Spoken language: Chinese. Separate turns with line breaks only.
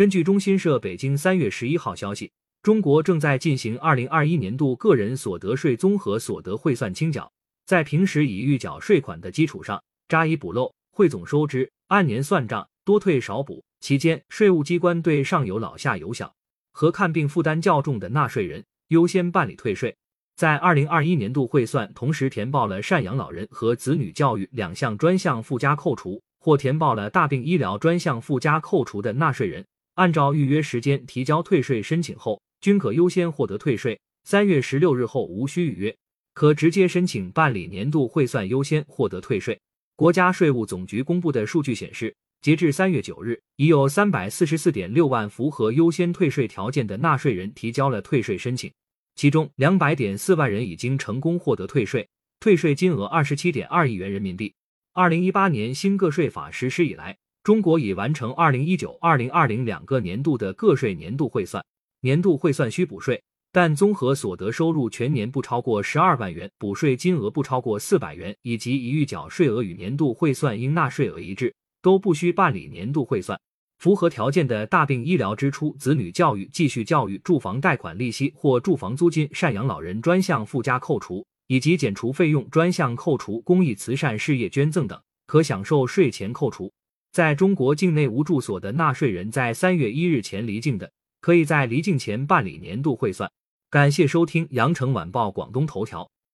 根据中新社北京三月十一号消息，中国正在进行二零二一年度个人所得税综合所得汇算清缴，在平时已预缴税款的基础上扎一补漏，汇总收支，按年算账，多退少补。期间，税务机关对上有老下有小和看病负担较重的纳税人优先办理退税。在二零二一年度汇算同时填报了赡养老人和子女教育两项专项附加扣除，或填报了大病医疗专项附加扣除的纳税人。按照预约时间提交退税申请后，均可优先获得退税。三月十六日后无需预约，可直接申请办理年度汇算，优先获得退税。国家税务总局公布的数据显示，截至三月九日，已有三百四十四点六万符合优先退税条件的纳税人提交了退税申请，其中两百点四万人已经成功获得退税，退税金额二十七点二亿元人民币。二零一八年新个税法实施以来。中国已完成二零一九、二零二零两个年度的个税年度汇算，年度汇算需补税，但综合所得收入全年不超过十二万元，补税金额不超过四百元，以及已预缴税额与年度汇算应纳税额一致，都不需办理年度汇算。符合条件的大病医疗支出、子女教育、继续教育、住房贷款利息或住房租金、赡养老人专项附加扣除以及减除费用专项扣除、公益慈善事业捐赠等，可享受税前扣除。在中国境内无住所的纳税人，在三月一日前离境的，可以在离境前办理年度汇算。感谢收听羊城晚报广东头条。